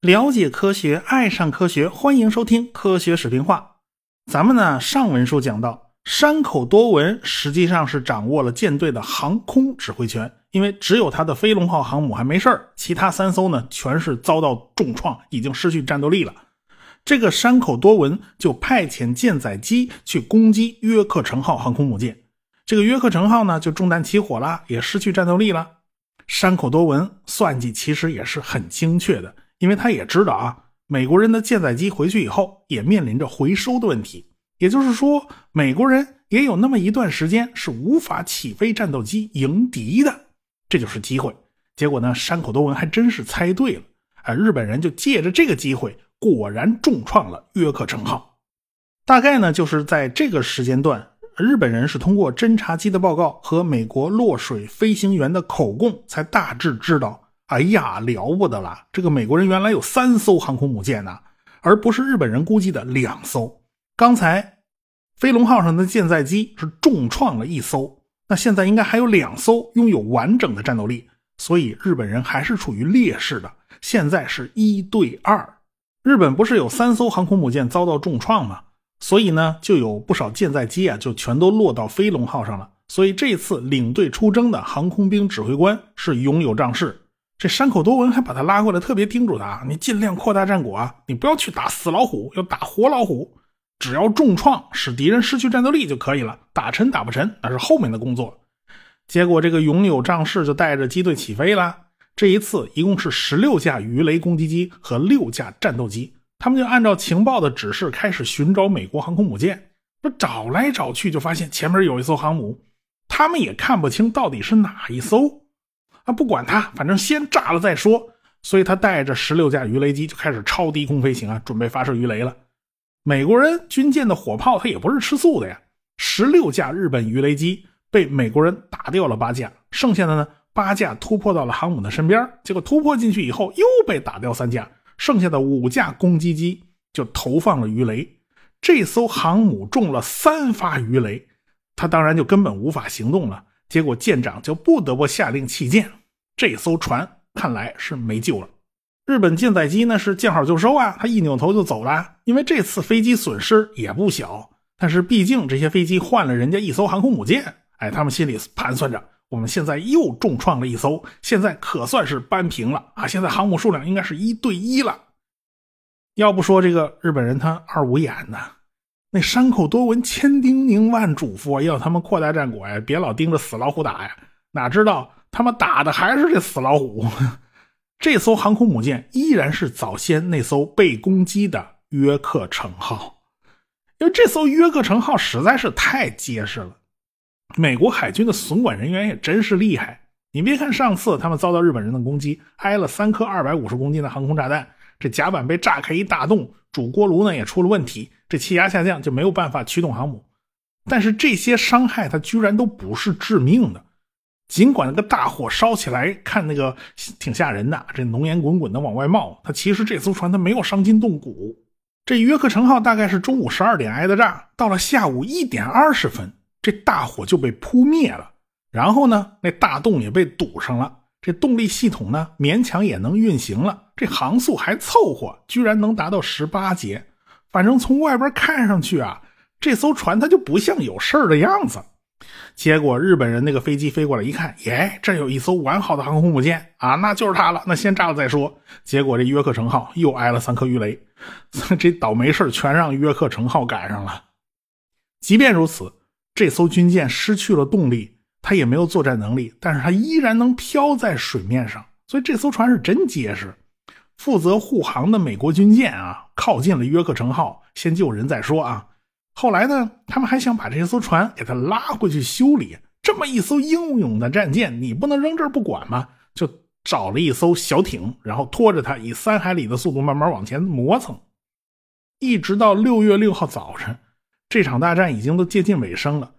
了解科学，爱上科学，欢迎收听《科学视频化》。咱们呢，上文书讲到，山口多文实际上是掌握了舰队的航空指挥权，因为只有他的飞龙号航母还没事儿，其他三艘呢全是遭到重创，已经失去战斗力了。这个山口多文就派遣舰载机去攻击约克城号航空母舰，这个约克城号呢就中弹起火了，也失去战斗力了。山口多文算计其实也是很精确的。因为他也知道啊，美国人的舰载机回去以后也面临着回收的问题，也就是说，美国人也有那么一段时间是无法起飞战斗机迎敌的，这就是机会。结果呢，山口多文还真是猜对了，啊，日本人就借着这个机会，果然重创了约克城号。大概呢，就是在这个时间段，日本人是通过侦察机的报告和美国落水飞行员的口供，才大致知道。哎呀，了不得了！这个美国人原来有三艘航空母舰呢，而不是日本人估计的两艘。刚才飞龙号上的舰载机是重创了一艘，那现在应该还有两艘拥有完整的战斗力，所以日本人还是处于劣势的。现在是一对二，日本不是有三艘航空母舰遭到重创吗？所以呢，就有不少舰载机啊，就全都落到飞龙号上了。所以这次领队出征的航空兵指挥官是拥有仗势。这山口多文还把他拉过来，特别叮嘱他：“你尽量扩大战果啊，你不要去打死老虎，要打活老虎。只要重创，使敌人失去战斗力就可以了。打沉打不沉，那是后面的工作。”结果这个勇有仗势就带着机队起飞了。这一次一共是十六架鱼雷攻击机和六架战斗机，他们就按照情报的指示开始寻找美国航空母舰。这找来找去，就发现前面有一艘航母，他们也看不清到底是哪一艘。啊，不管他，反正先炸了再说。所以他带着十六架鱼雷机就开始超低空飞行啊，准备发射鱼雷了。美国人军舰的火炮，他也不是吃素的呀。十六架日本鱼雷机被美国人打掉了八架，剩下的呢八架突破到了航母的身边，结果突破进去以后又被打掉三架，剩下的五架攻击机就投放了鱼雷。这艘航母中了三发鱼雷，他当然就根本无法行动了。结果舰长就不得不下令弃舰，这艘船看来是没救了。日本舰载机呢是见好就收啊，他一扭头就走了。因为这次飞机损失也不小，但是毕竟这些飞机换了人家一艘航空母舰，哎，他们心里盘算着，我们现在又重创了一艘，现在可算是扳平了啊！现在航母数量应该是一对一了。要不说这个日本人他二五眼呢？那山口多文千叮咛万嘱咐，要他们扩大战果呀，别老盯着死老虎打呀。哪知道他们打的还是这死老虎。这艘航空母舰依然是早先那艘被攻击的约克城号，因为这艘约克城号实在是太结实了。美国海军的损管人员也真是厉害。你别看上次他们遭到日本人的攻击，挨了三颗二百五十公斤的航空炸弹，这甲板被炸开一大洞，主锅炉呢也出了问题。这气压下降就没有办法驱动航母，但是这些伤害它居然都不是致命的。尽管那个大火烧起来看那个挺吓人的，这浓烟滚滚的往外冒，它其实这艘船它没有伤筋动骨。这约克城号大概是中午十二点挨的炸，到了下午一点二十分，这大火就被扑灭了。然后呢，那大洞也被堵上了，这动力系统呢勉强也能运行了，这航速还凑合，居然能达到十八节。反正从外边看上去啊，这艘船它就不像有事儿的样子。结果日本人那个飞机飞过来一看，耶，这有一艘完好的航空母舰啊，那就是它了。那先炸了再说。结果这约克城号又挨了三颗鱼雷，这倒霉事全让约克城号赶上了。即便如此，这艘军舰失去了动力，它也没有作战能力，但是它依然能漂在水面上，所以这艘船是真结实。负责护航的美国军舰啊，靠近了约克城号，先救人再说啊。后来呢，他们还想把这艘船给它拉回去修理。这么一艘英勇的战舰，你不能扔这儿不管吗？就找了一艘小艇，然后拖着它以三海里的速度慢慢往前磨蹭，一直到六月六号早晨，这场大战已经都接近尾声了。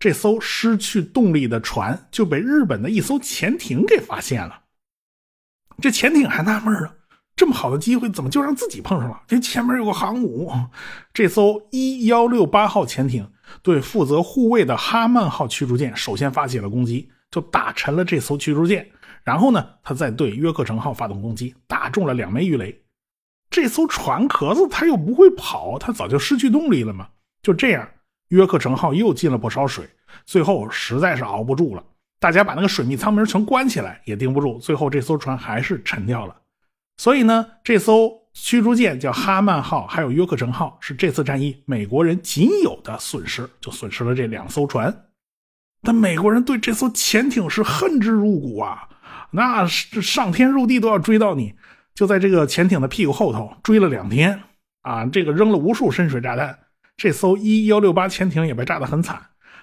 这艘失去动力的船就被日本的一艘潜艇给发现了。这潜艇还纳闷呢。这么好的机会，怎么就让自己碰上了？这前面有个航母，这艘一幺六八号潜艇对负责护卫的哈曼号驱逐舰首先发起了攻击，就打沉了这艘驱逐舰。然后呢，他再对约克城号发动攻击，打中了两枚鱼雷。这艘船壳子它又不会跑，它早就失去动力了嘛。就这样，约克城号又进了不少水，最后实在是熬不住了。大家把那个水密舱门全关起来，也顶不住。最后这艘船还是沉掉了。所以呢，这艘驱逐舰叫哈曼号，还有约克城号，是这次战役美国人仅有的损失，就损失了这两艘船。但美国人对这艘潜艇是恨之入骨啊，那是上天入地都要追到你。就在这个潜艇的屁股后头追了两天啊，这个扔了无数深水炸弹，这艘一幺六八潜艇也被炸得很惨，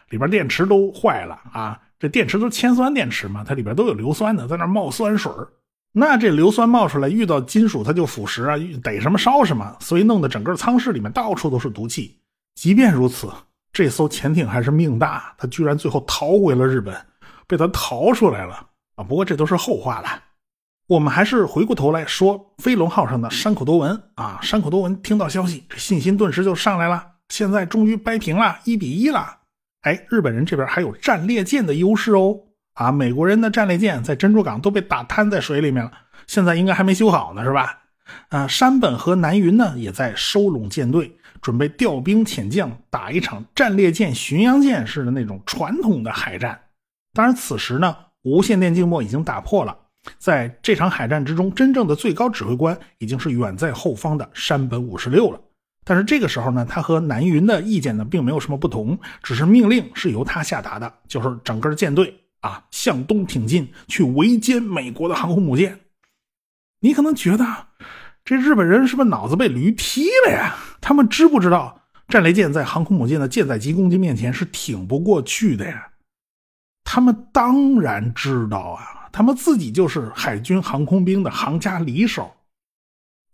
里边电池都坏了啊。这电池都是铅酸电池嘛，它里边都有硫酸的，在那冒酸水那这硫酸冒出来，遇到金属它就腐蚀啊，逮什么烧什么，所以弄得整个舱室里面到处都是毒气。即便如此，这艘潜艇还是命大，它居然最后逃回了日本，被它逃出来了啊！不过这都是后话了。我们还是回过头来说飞龙号上的山口多文啊，山口多文听到消息，这信心顿时就上来了，现在终于掰平了，一比一了。哎，日本人这边还有战列舰的优势哦！啊，美国人的战列舰在珍珠港都被打瘫在水里面了，现在应该还没修好呢，是吧？啊，山本和南云呢也在收拢舰队，准备调兵遣将，打一场战列舰、巡洋舰式的那种传统的海战。当然，此时呢，无线电静默已经打破了，在这场海战之中，真正的最高指挥官已经是远在后方的山本五十六了。但是这个时候呢，他和南云的意见呢并没有什么不同，只是命令是由他下达的，就是整个舰队啊向东挺进，去围歼美国的航空母舰。你可能觉得这日本人是不是脑子被驴踢了呀？他们知不知道战列舰在航空母舰的舰载机攻击面前是挺不过去的呀？他们当然知道啊，他们自己就是海军航空兵的行家里手。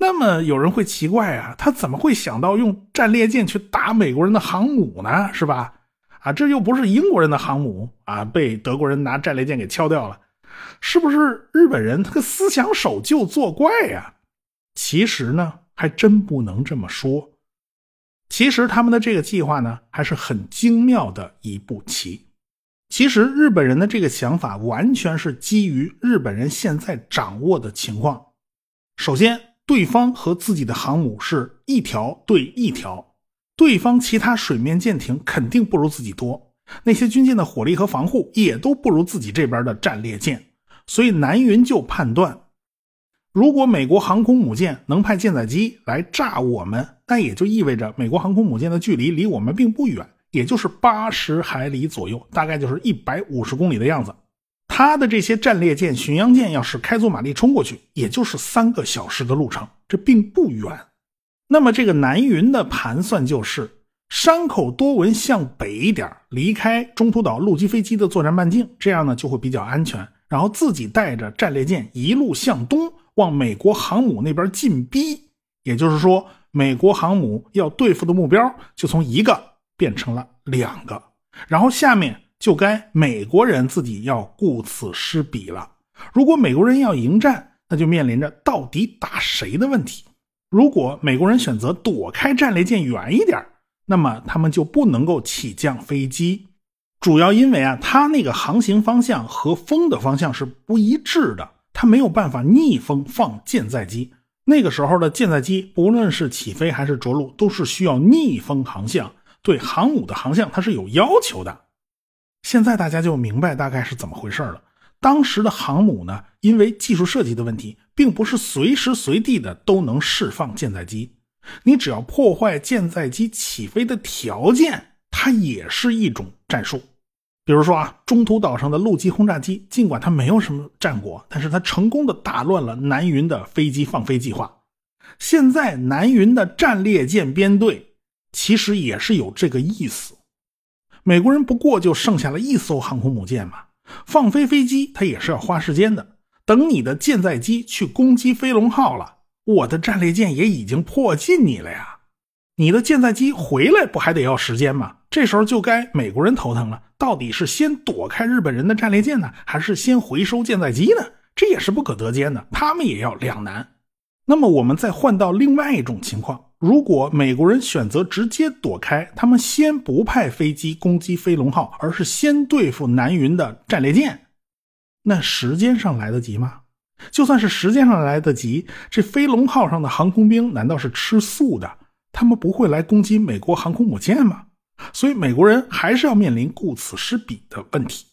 那么有人会奇怪啊，他怎么会想到用战列舰去打美国人的航母呢？是吧？啊，这又不是英国人的航母啊，被德国人拿战列舰给敲掉了，是不是日本人他个思想守旧作怪呀？其实呢，还真不能这么说。其实他们的这个计划呢，还是很精妙的一步棋。其实日本人的这个想法完全是基于日本人现在掌握的情况。首先。对方和自己的航母是一条对一条，对方其他水面舰艇肯定不如自己多，那些军舰的火力和防护也都不如自己这边的战列舰，所以南云就判断，如果美国航空母舰能派舰载机来炸我们，那也就意味着美国航空母舰的距离离我们并不远，也就是八十海里左右，大概就是一百五十公里的样子。他的这些战列舰、巡洋舰要是开足马力冲过去，也就是三个小时的路程，这并不远。那么这个南云的盘算就是：山口多文向北一点，离开中途岛陆基飞机的作战半径，这样呢就会比较安全。然后自己带着战列舰一路向东，往美国航母那边进逼。也就是说，美国航母要对付的目标就从一个变成了两个。然后下面。就该美国人自己要顾此失彼了。如果美国人要迎战，那就面临着到底打谁的问题。如果美国人选择躲开战列舰远一点，那么他们就不能够起降飞机，主要因为啊，它那个航行方向和风的方向是不一致的，它没有办法逆风放舰载机。那个时候的舰载机，不论是起飞还是着陆，都是需要逆风航向，对航母的航向它是有要求的。现在大家就明白大概是怎么回事了。当时的航母呢，因为技术设计的问题，并不是随时随地的都能释放舰载机。你只要破坏舰载机起飞的条件，它也是一种战术。比如说啊，中途岛上的陆基轰炸机，尽管它没有什么战果，但是它成功的打乱了南云的飞机放飞计划。现在南云的战列舰编队，其实也是有这个意思。美国人不过就剩下了一艘航空母舰嘛，放飞飞机它也是要花时间的。等你的舰载机去攻击飞龙号了，我的战列舰也已经迫近你了呀。你的舰载机回来不还得要时间吗？这时候就该美国人头疼了，到底是先躲开日本人的战列舰呢，还是先回收舰载机呢？这也是不可得兼的，他们也要两难。那么我们再换到另外一种情况，如果美国人选择直接躲开，他们先不派飞机攻击飞龙号，而是先对付南云的战列舰，那时间上来得及吗？就算是时间上来得及，这飞龙号上的航空兵难道是吃素的？他们不会来攻击美国航空母舰吗？所以美国人还是要面临顾此失彼的问题。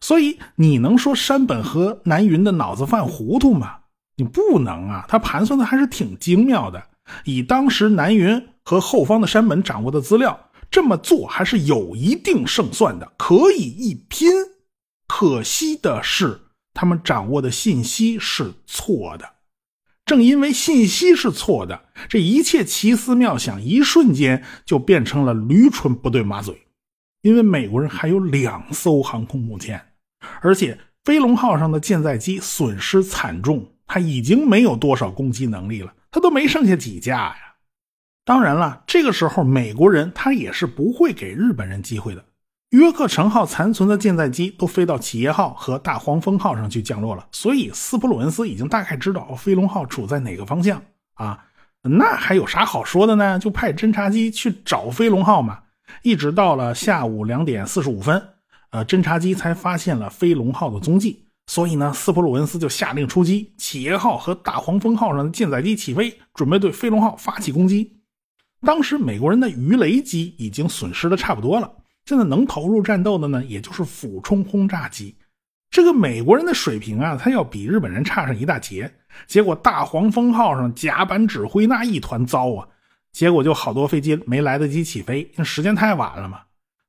所以你能说山本和南云的脑子犯糊涂吗？你不能啊，他盘算的还是挺精妙的。以当时南云和后方的山本掌握的资料，这么做还是有一定胜算的，可以一拼。可惜的是，他们掌握的信息是错的。正因为信息是错的，这一切奇思妙想一瞬间就变成了驴唇不对马嘴。因为美国人还有两艘航空母舰，而且飞龙号上的舰载机损失惨重。他已经没有多少攻击能力了，他都没剩下几架呀。当然了，这个时候美国人他也是不会给日本人机会的。约克城号残存的舰载机都飞到企业号和大黄蜂号上去降落了，所以斯普鲁恩斯已经大概知道飞龙号处在哪个方向啊。那还有啥好说的呢？就派侦察机去找飞龙号嘛。一直到了下午两点四十五分，呃，侦察机才发现了飞龙号的踪迹。所以呢，斯普鲁恩斯就下令出击，企业号和大黄蜂号上的舰载机起飞，准备对飞龙号发起攻击。当时美国人的鱼雷机已经损失的差不多了，现在能投入战斗的呢，也就是俯冲轰炸机。这个美国人的水平啊，他要比日本人差上一大截。结果大黄蜂号上甲板指挥那一团糟啊，结果就好多飞机没来得及起飞，因为时间太晚了嘛。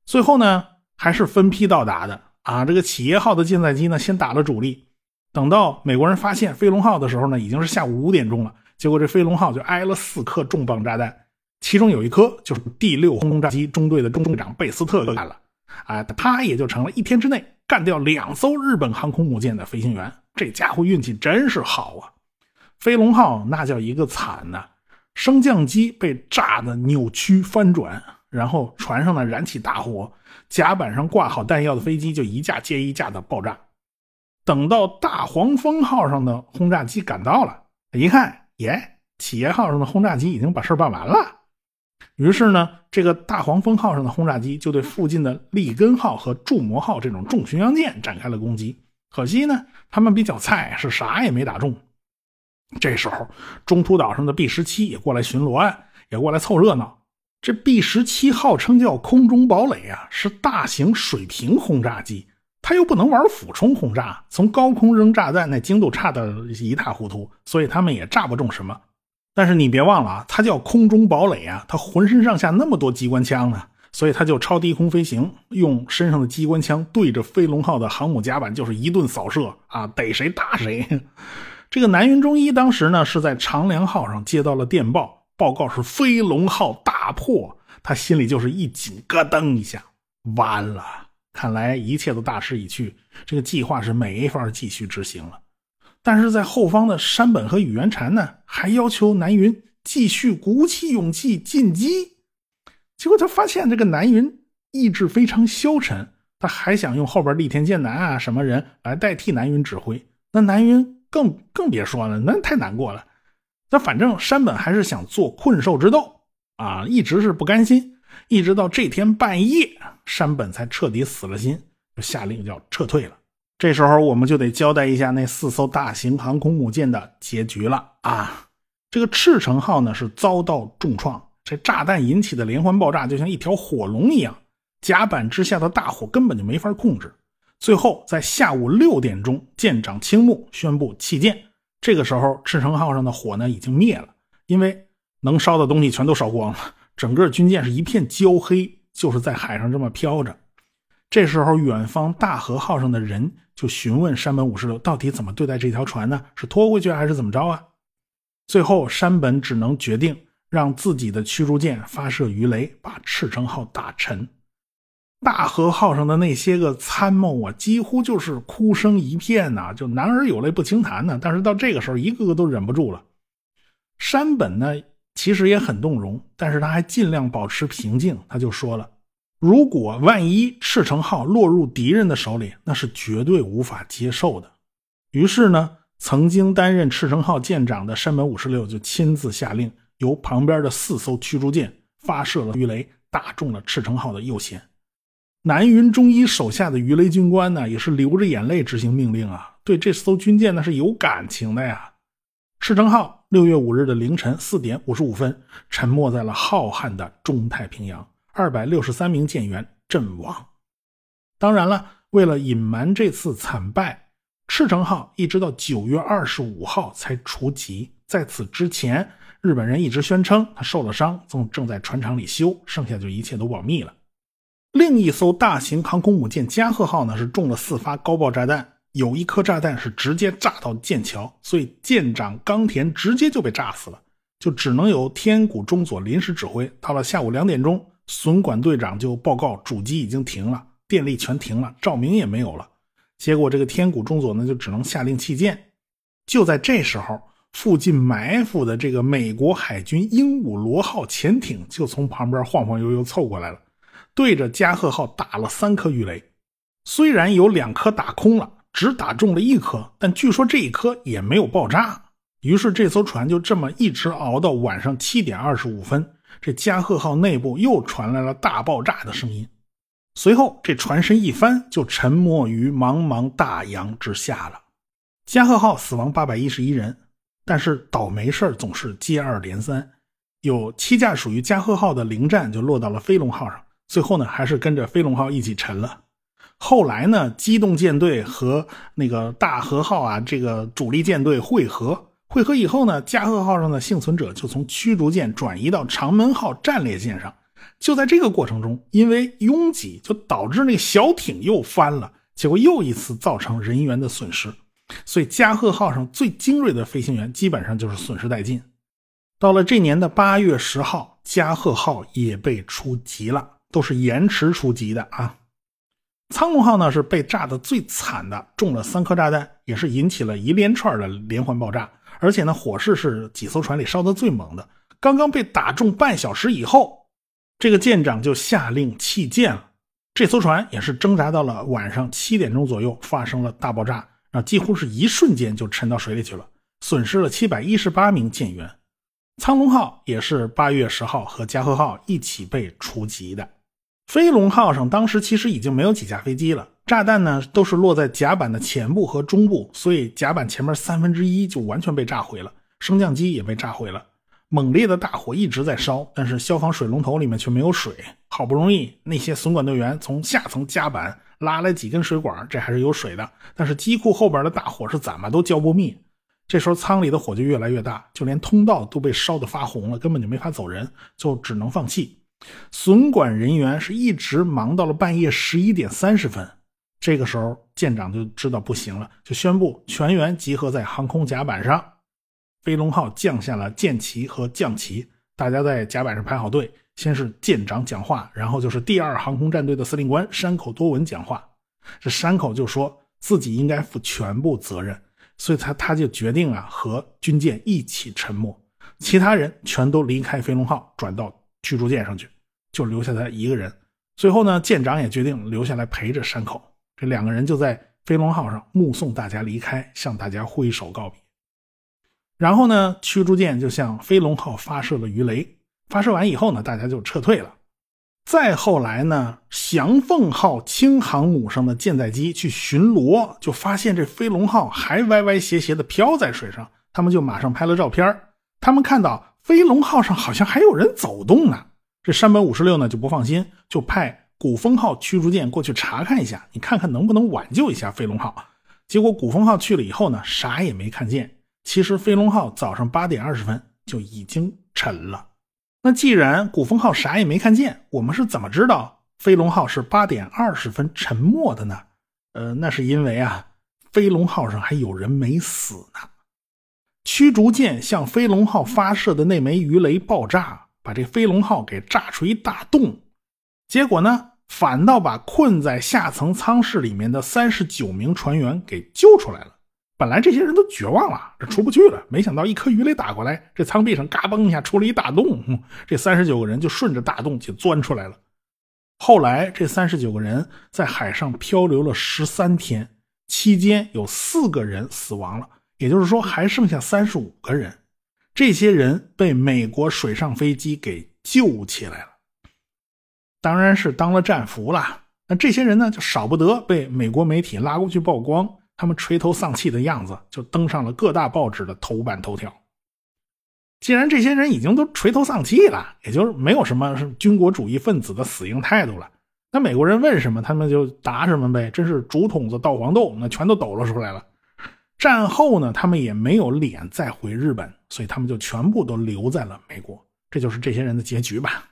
最后呢，还是分批到达的。啊，这个企业号的舰载机呢，先打了主力。等到美国人发现飞龙号的时候呢，已经是下午五点钟了。结果这飞龙号就挨了四颗重磅炸弹，其中有一颗就是第六轰炸机中队的中队长贝斯特干了。啊，他也就成了一天之内干掉两艘日本航空母舰的飞行员。这家伙运气真是好啊！飞龙号那叫一个惨呐，升降机被炸的扭曲翻转。然后船上呢燃起大火，甲板上挂好弹药的飞机就一架接一架的爆炸。等到大黄蜂号上的轰炸机赶到了，一看，耶，企业号上的轰炸机已经把事办完了。于是呢，这个大黄蜂号上的轰炸机就对附近的利根号和筑摩号这种重巡洋舰展开了攻击。可惜呢，他们比较菜，是啥也没打中。这时候，中途岛上的 B 十七也过来巡逻啊，也过来凑热闹。这 B 十七号称叫空中堡垒啊，是大型水平轰炸机，它又不能玩俯冲轰炸，从高空扔炸弹那精度差的一塌糊涂，所以他们也炸不中什么。但是你别忘了啊，它叫空中堡垒啊，它浑身上下那么多机关枪呢，所以它就超低空飞行，用身上的机关枪对着飞龙号的航母甲板就是一顿扫射啊，逮谁打谁。这个南云忠一当时呢是在长良号上接到了电报。报告是飞龙号大破，他心里就是一紧，咯噔一下，完了！看来一切都大势已去，这个计划是没法继续执行了。但是在后方的山本和宇垣禅呢，还要求南云继续鼓起勇气进击。结果他发现这个南云意志非常消沉，他还想用后边立田健男啊什么人来代替南云指挥，那南云更更别说了，那太难过了。那反正山本还是想做困兽之斗啊，一直是不甘心，一直到这天半夜，山本才彻底死了心，就下令要撤退了。这时候我们就得交代一下那四艘大型航空母舰的结局了啊！这个赤城号呢是遭到重创，这炸弹引起的连环爆炸就像一条火龙一样，甲板之下的大火根本就没法控制。最后在下午六点钟，舰长青木宣布弃舰。这个时候，赤城号上的火呢已经灭了，因为能烧的东西全都烧光了，整个军舰是一片焦黑，就是在海上这么飘着。这时候，远方大和号上的人就询问山本五十六到底怎么对待这条船呢？是拖回去还是怎么着啊？最后，山本只能决定让自己的驱逐舰发射鱼雷，把赤城号打沉。大和号上的那些个参谋啊，几乎就是哭声一片呐，就男儿有泪不轻弹呢。但是到这个时候，一个个都忍不住了。山本呢，其实也很动容，但是他还尽量保持平静。他就说了：“如果万一赤城号落入敌人的手里，那是绝对无法接受的。”于是呢，曾经担任赤城号舰长的山本五十六就亲自下令，由旁边的四艘驱逐舰发射了鱼雷，打中了赤城号的右舷。南云忠一手下的鱼雷军官呢，也是流着眼泪执行命令啊，对这艘军舰那是有感情的呀。赤城号六月五日的凌晨四点五十五分沉没在了浩瀚的中太平洋，二百六十三名舰员阵亡。当然了，为了隐瞒这次惨败。赤城号一直到九月二十五号才除籍，在此之前，日本人一直宣称他受了伤，正正在船厂里修，剩下就一切都保密了。另一艘大型航空母舰加贺号呢，是中了四发高爆炸弹，有一颗炸弹是直接炸到舰桥，所以舰长冈田直接就被炸死了，就只能由天谷中佐临时指挥。到了下午两点钟，损管队长就报告主机已经停了，电力全停了，照明也没有了。结果，这个天谷中佐呢，就只能下令弃舰。就在这时候，附近埋伏的这个美国海军鹦鹉螺号潜艇就从旁边晃晃悠悠凑过来了，对着加贺号打了三颗鱼雷。虽然有两颗打空了，只打中了一颗，但据说这一颗也没有爆炸。于是，这艘船就这么一直熬到晚上七点二十五分，这加贺号内部又传来了大爆炸的声音。随后，这船身一翻，就沉没于茫茫大洋之下了。加贺号死亡八百一十一人，但是倒霉事总是接二连三。有七架属于加贺号的零战就落到了飞龙号上，最后呢，还是跟着飞龙号一起沉了。后来呢，机动舰队和那个大和号啊，这个主力舰队汇合，汇合以后呢，加贺号上的幸存者就从驱逐舰转移到长门号战列舰上。就在这个过程中，因为拥挤，就导致那个小艇又翻了，结果又一次造成人员的损失。所以加贺号上最精锐的飞行员基本上就是损失殆尽。到了这年的八月十号，加贺号也被出级了，都是延迟出击的啊。苍龙号呢是被炸的最惨的，中了三颗炸弹，也是引起了一连串的连环爆炸，而且呢火势是几艘船里烧的最猛的。刚刚被打中半小时以后。这个舰长就下令弃舰了，这艘船也是挣扎到了晚上七点钟左右，发生了大爆炸，啊，几乎是一瞬间就沉到水里去了，损失了七百一十八名舰员。苍龙号也是八月十号和加贺号一起被除籍的。飞龙号上当时其实已经没有几架飞机了，炸弹呢都是落在甲板的前部和中部，所以甲板前面三分之一就完全被炸毁了，升降机也被炸毁了。猛烈的大火一直在烧，但是消防水龙头里面却没有水。好不容易，那些损管队员从下层甲板拉来几根水管，这还是有水的。但是机库后边的大火是怎么都浇不灭。这时候舱里的火就越来越大，就连通道都被烧得发红了，根本就没法走人，就只能放弃。损管人员是一直忙到了半夜十一点三十分。这个时候舰长就知道不行了，就宣布全员集合在航空甲板上。飞龙号降下了舰旗和将旗，大家在甲板上排好队。先是舰长讲话，然后就是第二航空战队的司令官山口多文讲话。这山口就说自己应该负全部责任，所以他他就决定啊和军舰一起沉没，其他人全都离开飞龙号，转到驱逐舰上去，就留下他一个人。最后呢，舰长也决定留下来陪着山口。这两个人就在飞龙号上目送大家离开，向大家挥手告别。然后呢，驱逐舰就向飞龙号发射了鱼雷。发射完以后呢，大家就撤退了。再后来呢，翔凤号轻航母上的舰载机去巡逻，就发现这飞龙号还歪歪斜斜的飘在水上。他们就马上拍了照片。他们看到飞龙号上好像还有人走动呢。这山本五十六呢就不放心，就派古风号驱逐舰过去查看一下，你看看能不能挽救一下飞龙号。结果古风号去了以后呢，啥也没看见。其实飞龙号早上八点二十分就已经沉了。那既然古风号啥也没看见，我们是怎么知道飞龙号是八点二十分沉没的呢？呃，那是因为啊，飞龙号上还有人没死呢。驱逐舰向飞龙号发射的那枚鱼雷爆炸，把这飞龙号给炸出一大洞。结果呢，反倒把困在下层舱室里面的三十九名船员给救出来了。本来这些人都绝望了，这出不去了。没想到一颗鱼雷打过来，这舱壁上嘎嘣一下出了一大洞，这三十九个人就顺着大洞就钻出来了。后来这三十九个人在海上漂流了十三天，期间有四个人死亡了，也就是说还剩下三十五个人。这些人被美国水上飞机给救起来了，当然是当了战俘了。那这些人呢，就少不得被美国媒体拉过去曝光，他们垂头丧气的样子就登上了各大报纸的头版头条。既然这些人已经都垂头丧气了，也就是没有什么军国主义分子的死硬态度了。那美国人问什么，他们就答什么呗，真是竹筒子倒黄豆，那全都抖了出来了。战后呢，他们也没有脸再回日本，所以他们就全部都留在了美国。这就是这些人的结局吧。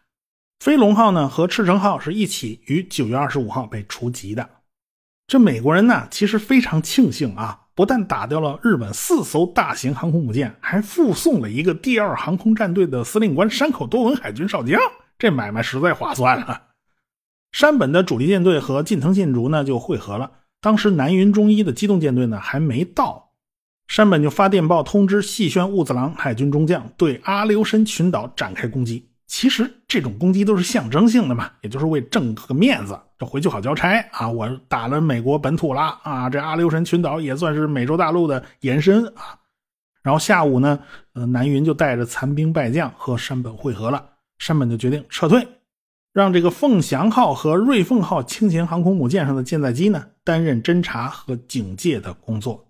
飞龙号呢和赤城号是一起于九月二十五号被除籍的。这美国人呢，其实非常庆幸啊，不但打掉了日本四艘大型航空母舰，还附送了一个第二航空战队的司令官山口多文海军少将，这买卖实在划算了。山本的主力舰队和近藤信竹呢就会合了。当时南云中一的机动舰队呢还没到，山本就发电报通知细宣务子郎海军中将对阿留申群岛展开攻击。其实这种攻击都是象征性的嘛，也就是为挣个面子，这回去好交差啊。我打了美国本土了啊，这阿留申群岛也算是美洲大陆的延伸啊。然后下午呢，呃，南云就带着残兵败将和山本会合了，山本就决定撤退。让这个凤翔号和瑞凤号轻型航空母舰上的舰载机呢，担任侦察和警戒的工作。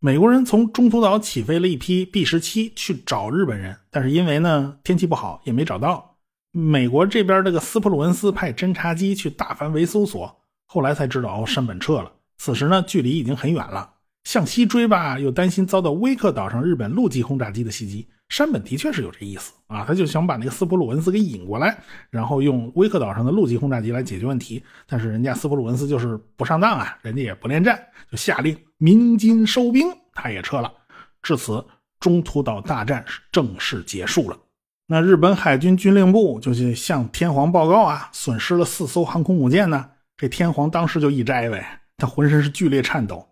美国人从中途岛起飞了一批 B 十七去找日本人，但是因为呢天气不好，也没找到。美国这边这个斯普鲁恩斯派侦察机去大范围搜索，后来才知道哦，山本撤了。此时呢，距离已经很远了，向西追吧，又担心遭到威克岛上日本陆基轰炸机的袭击。山本的确是有这意思啊，他就想把那个斯普鲁文斯给引过来，然后用威克岛上的陆基轰炸机来解决问题。但是人家斯普鲁文斯就是不上当啊，人家也不恋战，就下令鸣金收兵，他也撤了。至此，中途岛大战是正式结束了。那日本海军军令部就去向天皇报告啊，损失了四艘航空母舰呢。这天皇当时就一摘呗，他浑身是剧烈颤抖。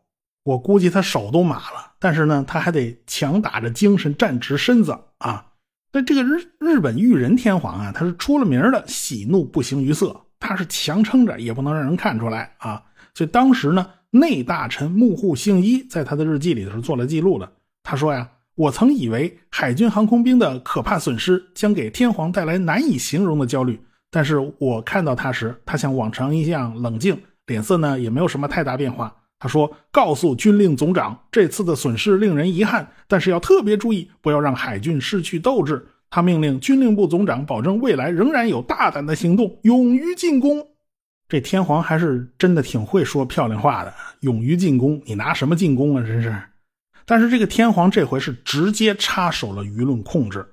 我估计他手都麻了，但是呢，他还得强打着精神站直身子啊。那这个日日本裕仁天皇啊，他是出了名的喜怒不形于色，他是强撑着也不能让人看出来啊。所以当时呢，内大臣木户幸一在他的日记里头做了记录的。他说呀，我曾以为海军航空兵的可怕损失将给天皇带来难以形容的焦虑，但是我看到他时，他像往常一样冷静，脸色呢也没有什么太大变化。他说：“告诉军令总长，这次的损失令人遗憾，但是要特别注意，不要让海军失去斗志。”他命令军令部总长保证未来仍然有大胆的行动，勇于进攻。这天皇还是真的挺会说漂亮话的，勇于进攻，你拿什么进攻啊？真是！但是这个天皇这回是直接插手了舆论控制，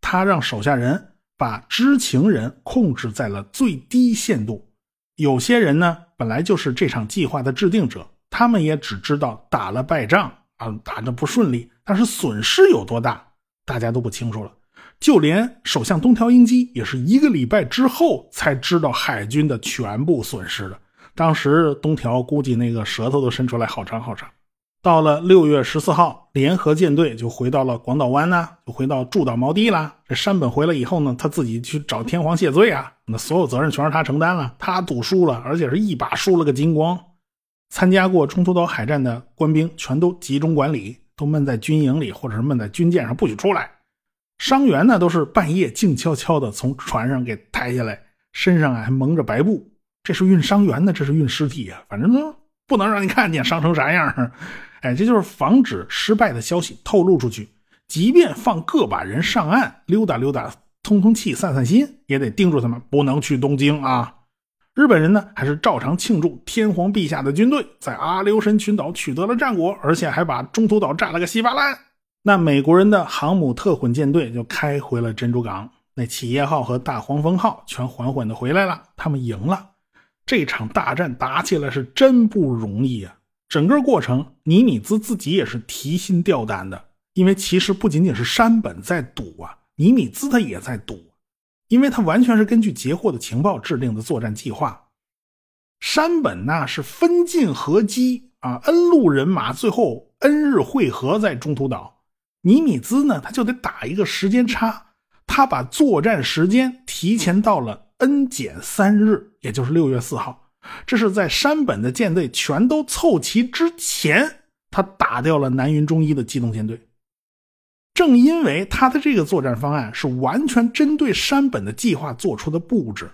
他让手下人把知情人控制在了最低限度。有些人呢，本来就是这场计划的制定者，他们也只知道打了败仗啊，打的不顺利，但是损失有多大，大家都不清楚了。就连首相东条英机也是一个礼拜之后才知道海军的全部损失的。当时东条估计那个舌头都伸出来好长好长。到了六月十四号，联合舰队就回到了广岛湾呢，就回到驻岛锚地了。这山本回来以后呢，他自己去找天皇谢罪啊，那所有责任全是他承担了，他赌输了，而且是一把输了个精光。参加过中途岛海战的官兵全都集中管理，都闷在军营里或者是闷在军舰上不许出来。伤员呢，都是半夜静悄悄的从船上给抬下来，身上啊还蒙着白布，这是运伤员呢，这是运尸体啊，反正都不能让你看见伤成啥样。哎，这就是防止失败的消息透露出去。即便放个把人上岸溜达溜达、通通气、散散心，也得盯住他们，不能去东京啊。日本人呢，还是照常庆祝天皇陛下的军队在阿留申群岛取得了战果，而且还把中途岛炸了个稀巴烂。那美国人的航母特混舰队就开回了珍珠港，那企业号和大黄蜂号全缓缓的回来了，他们赢了。这场大战打起来是真不容易啊。整个过程，尼米兹自己也是提心吊胆的，因为其实不仅仅是山本在赌啊，尼米兹他也在赌，因为他完全是根据截获的情报制定的作战计划。山本那是分进合击啊，恩路人马最后恩日会合在中途岛，尼米兹呢他就得打一个时间差，他把作战时间提前到了 n 减三日，也就是六月四号。这是在山本的舰队全都凑齐之前，他打掉了南云中一的机动舰队。正因为他的这个作战方案是完全针对山本的计划做出的布置，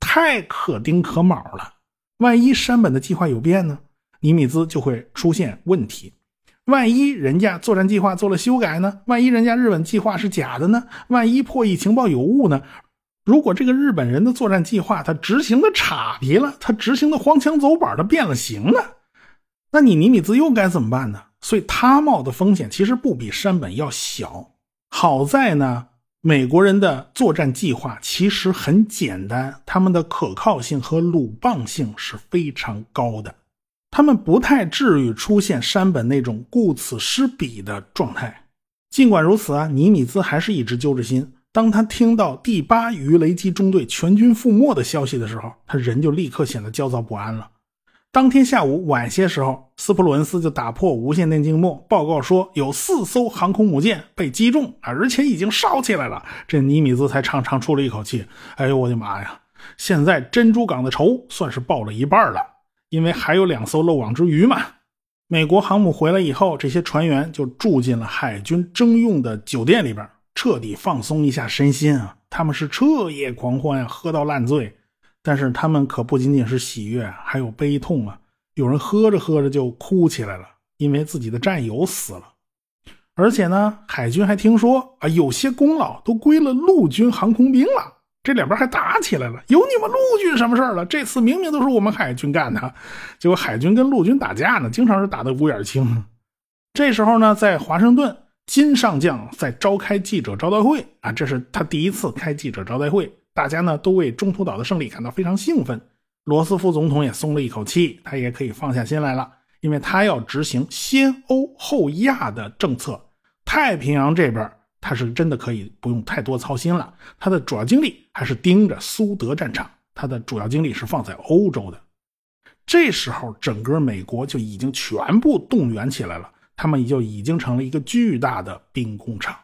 太可丁可卯了。万一山本的计划有变呢？尼米兹就会出现问题。万一人家作战计划做了修改呢？万一人家日本计划是假的呢？万一破译情报有误呢？如果这个日本人的作战计划他执行的差皮了，他执行的荒腔走板的变了形呢？那你尼米兹又该怎么办呢？所以他冒的风险其实不比山本要小。好在呢，美国人的作战计划其实很简单，他们的可靠性和鲁棒性是非常高的。他们不太至于出现山本那种顾此失彼的状态。尽管如此啊，尼米兹还是一直揪着心。当他听到第八鱼雷机中队全军覆没的消息的时候，他人就立刻显得焦躁不安了。当天下午晚些时候，斯普鲁恩斯就打破无线电静默，报告说有四艘航空母舰被击中，而且已经烧起来了。这尼米兹才长长出了一口气：“哎呦，我的妈呀！现在珍珠港的仇算是报了一半了。”因为还有两艘漏网之鱼嘛，美国航母回来以后，这些船员就住进了海军征用的酒店里边，彻底放松一下身心啊。他们是彻夜狂欢啊，喝到烂醉。但是他们可不仅仅是喜悦，还有悲痛啊。有人喝着喝着就哭起来了，因为自己的战友死了。而且呢，海军还听说啊，有些功劳都归了陆军航空兵了。这两边还打起来了，有你们陆军什么事了？这次明明都是我们海军干的，结果海军跟陆军打架呢，经常是打的五眼青。这时候呢，在华盛顿，金上将在召开记者招待会啊，这是他第一次开记者招待会，大家呢都为中途岛的胜利感到非常兴奋。罗斯福总统也松了一口气，他也可以放下心来了，因为他要执行先欧后亚的政策，太平洋这边。他是真的可以不用太多操心了，他的主要精力还是盯着苏德战场，他的主要精力是放在欧洲的。这时候，整个美国就已经全部动员起来了，他们就已经成了一个巨大的兵工厂。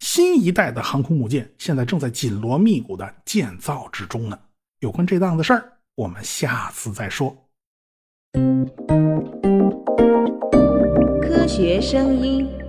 新一代的航空母舰现在正在紧锣密鼓的建造之中呢。有关这档子事儿，我们下次再说。科学声音。